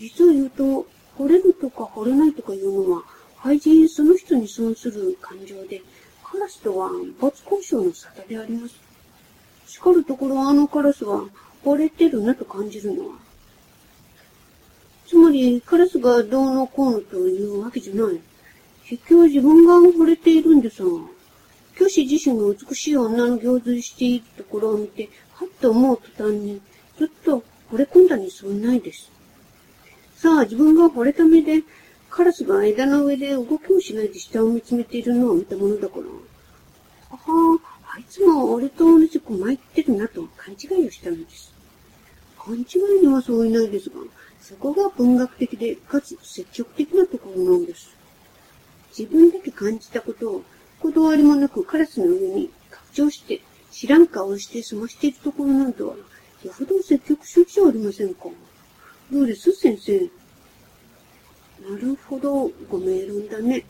実を言うと、惚れるとか惚れないとかいうのは、廃人その人に損する感情で、カラスとは没交渉の沙汰であります。しかるところあのカラスは、惚れてるなと感じるのは。つまり、カラスがどうのこうのというわけじゃない。結局自分が惚れているんでさ。教師自身が美しい女の行随しているところを見て、はっと思う途端に、ずっと惚れ込んだにそういないです。さあ、自分が惚れた目で、カラスが枝の上で動きもしないで下を見つめているのを見たものだから。ああ、あいつも俺と同じく参ってるなと勘違いをしたのです。勘違いにはそういないですが、そこが文学的で、かつ積極的なところなんです。自分だけ感じたことを断りもなくカラスの上に拡張して、知らん顔をして済ましているところなんとは、よほど積極的じゃありませんか。どうです先生？なるほど、ご名論だね。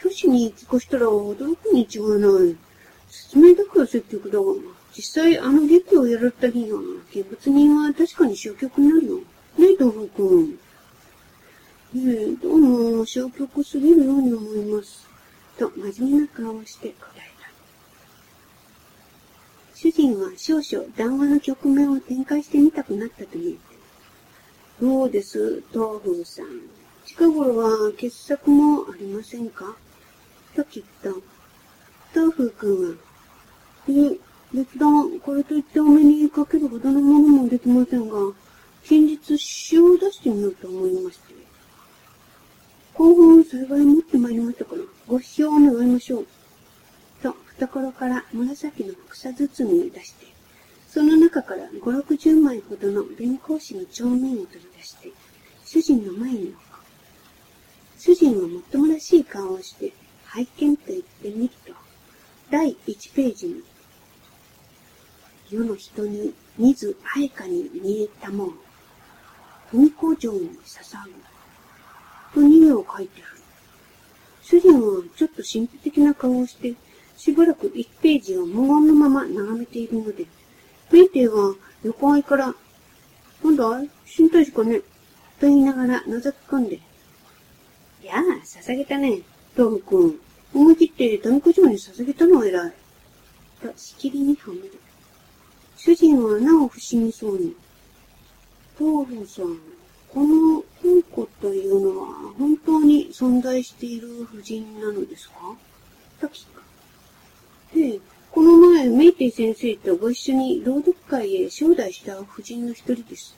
虚子に聞こしたら驚くに違いない。説明だけは積極だが、実際あの劇をやられた日には、見物人は確かに消極になるよ。ねえ、豆腐君。ええ、どうも消極すぎるように思います。と、真面目な顔をして答え。主人は少々談話の局面を展開してみたくなったと言えて、どうです、東風さん。近頃は傑作もありませんか？と聞くと、東風君は、え、別段、これといってお目にかけるほどのものもできませんが、近日詩を出してみようと思いまして。興奮を幸い持ってまいりましたから、ご視聴願いましょう。懐から紫の草包みを出して、その中から5、60枚ほどの弁公紙の帳面を取り出して、主人の前に置く。主人はもっともらしい顔をして、拝見と言ってみると、第1ページに、世の人に見ず配下に見えたもん、文庫城に捧ぐ。と2行書いてある。主人はちょっと神秘的な顔をして、しばらく1ページを無言のまま眺めているので、メイテイは横合いから、なんだい？新大使かねと言いながら覗き込んで、いやあ、捧げたね。豆腐くん。思い切って富子城に捧げたのは偉い。としきりに褒める。主人はなお不思議そうに。豆腐さん、この金庫というのは本当に存在している夫人なのですか？と聞く。ええ、この前、メイテイ先生とご一緒に朗読会へ招待した夫人の一人です。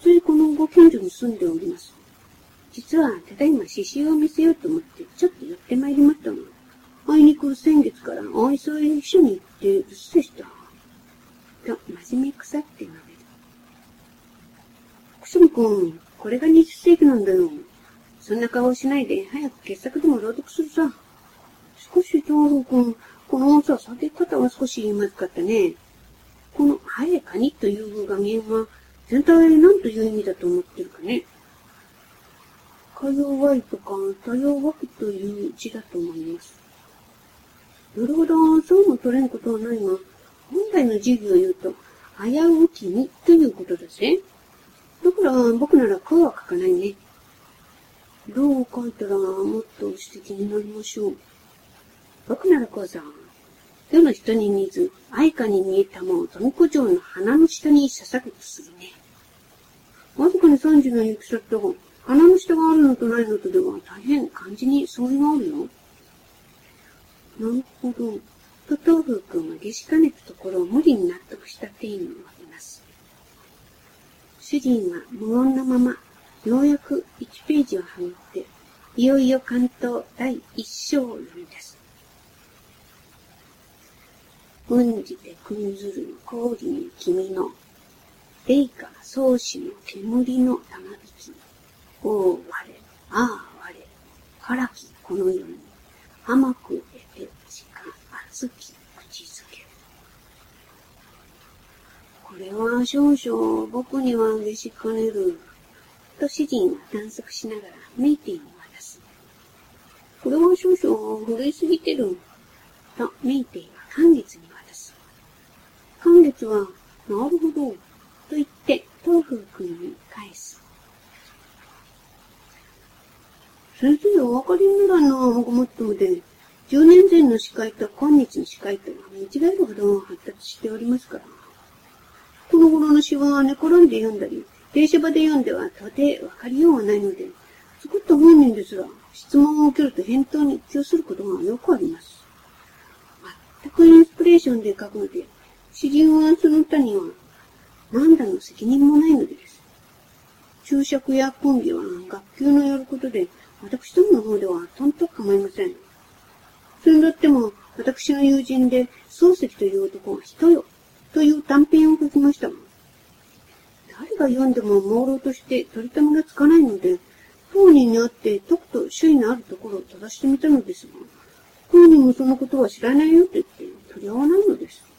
ついこのご近所に住んでおります。実は、ただいま刺繍を見せようと思って、ちょっと寄ってまいりましたが、あいにく先月からおいそい一緒に行って留守でした。と、真面目腐って述べる。くすみくん、これが20世紀なんだよ。そんな顔をしないで、早く傑作でも朗読するさ。少し、東くん、このさ、下げ方は少しまずかったね。この、はえかにという画面は、全体何という意味だと思ってるかね。か弱いとか、多様枠という字だと思います。なるほど、そうも取れんことはないが、本来の授業を言うと、危うきにということだぜ。だから僕ならこうは書かないね。どう書いたらもっと素敵になりましょう。僕ならこうさ、世の人に似ず、愛花に見えたも富子城の鼻の下に捧ぐとするね。わずかに三時の行く先と、鼻の下があるのとないのとでは大変感じに相違があるよ。なるほど。と東風君は下しかねたところを無理に納得した点をあります。主人は無音のまま、ようやく1ページをはめて、いよいよ関東第一章を読み出す。運じて君ずる氷に君の、霊下創始の煙のたまびき、おう我、ああ我、からきこの世に、甘く得てしか熱き口づけ。これは少々僕には嬉しかねる。と主人は探索しながらメイティに渡す。これは少々古いすぎてる。とメイティは寒月に渡す。寒月は、なるほど。と言って、東風君に返す。先生、お分かりにならんな、ごもっともで。10年前の司会と今日の司会とは見違えるほど発達しておりますから。この頃の詩は寝転んで読んだり、電車場で読んでは到底わかりようがないので、作った本人ですら質問を受けると返答に一致することがよくあります。全くインスピレーションで書くので、詩人はその他には何らの責任もないのです。注釈や講義は学級のやることで、私どもの方ではとんと構いません。それだっても、私の友人で、漱石という男が人よ、という短編を書きましたが、誰が読んでも朦朧として取り留めがつかないので、当人に会ってとくと周囲のあるところを正してみたのですが、当人もそのことは知らないよと言って取り合わないのです。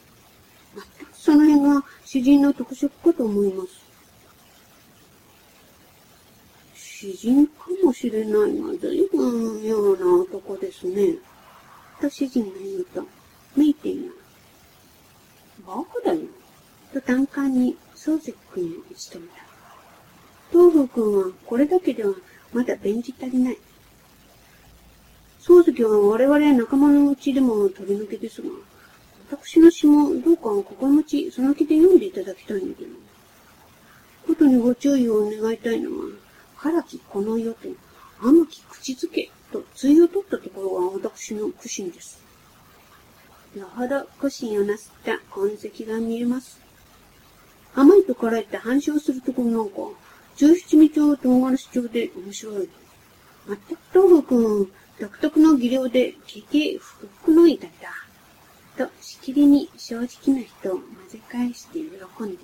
その辺が詩人の特色かと思います。詩人かもしれないが、随分妙な男ですね。と主人が言うと、メイティが、バカだよ。と単管に漱石君に打ち止めた。東風君はこれだけではまだ便じ足りない。漱石は我々仲間のうちでも飛び抜けですが、私の詩もどうか心持ちその気で読んでいただきたいんだけど。ことにご注意を願いたいのは、唐きこの世と、甘き口づけと対を取ったところが私の苦心です。よほど苦心をなすった痕跡が見えます。甘いと辛いって反証するところなんか、十七味町唐辛子町で面白い。全く東風君、独特の技量で、経験不服のいただ。としきりに正直な人を混ぜ返して喜んでいる。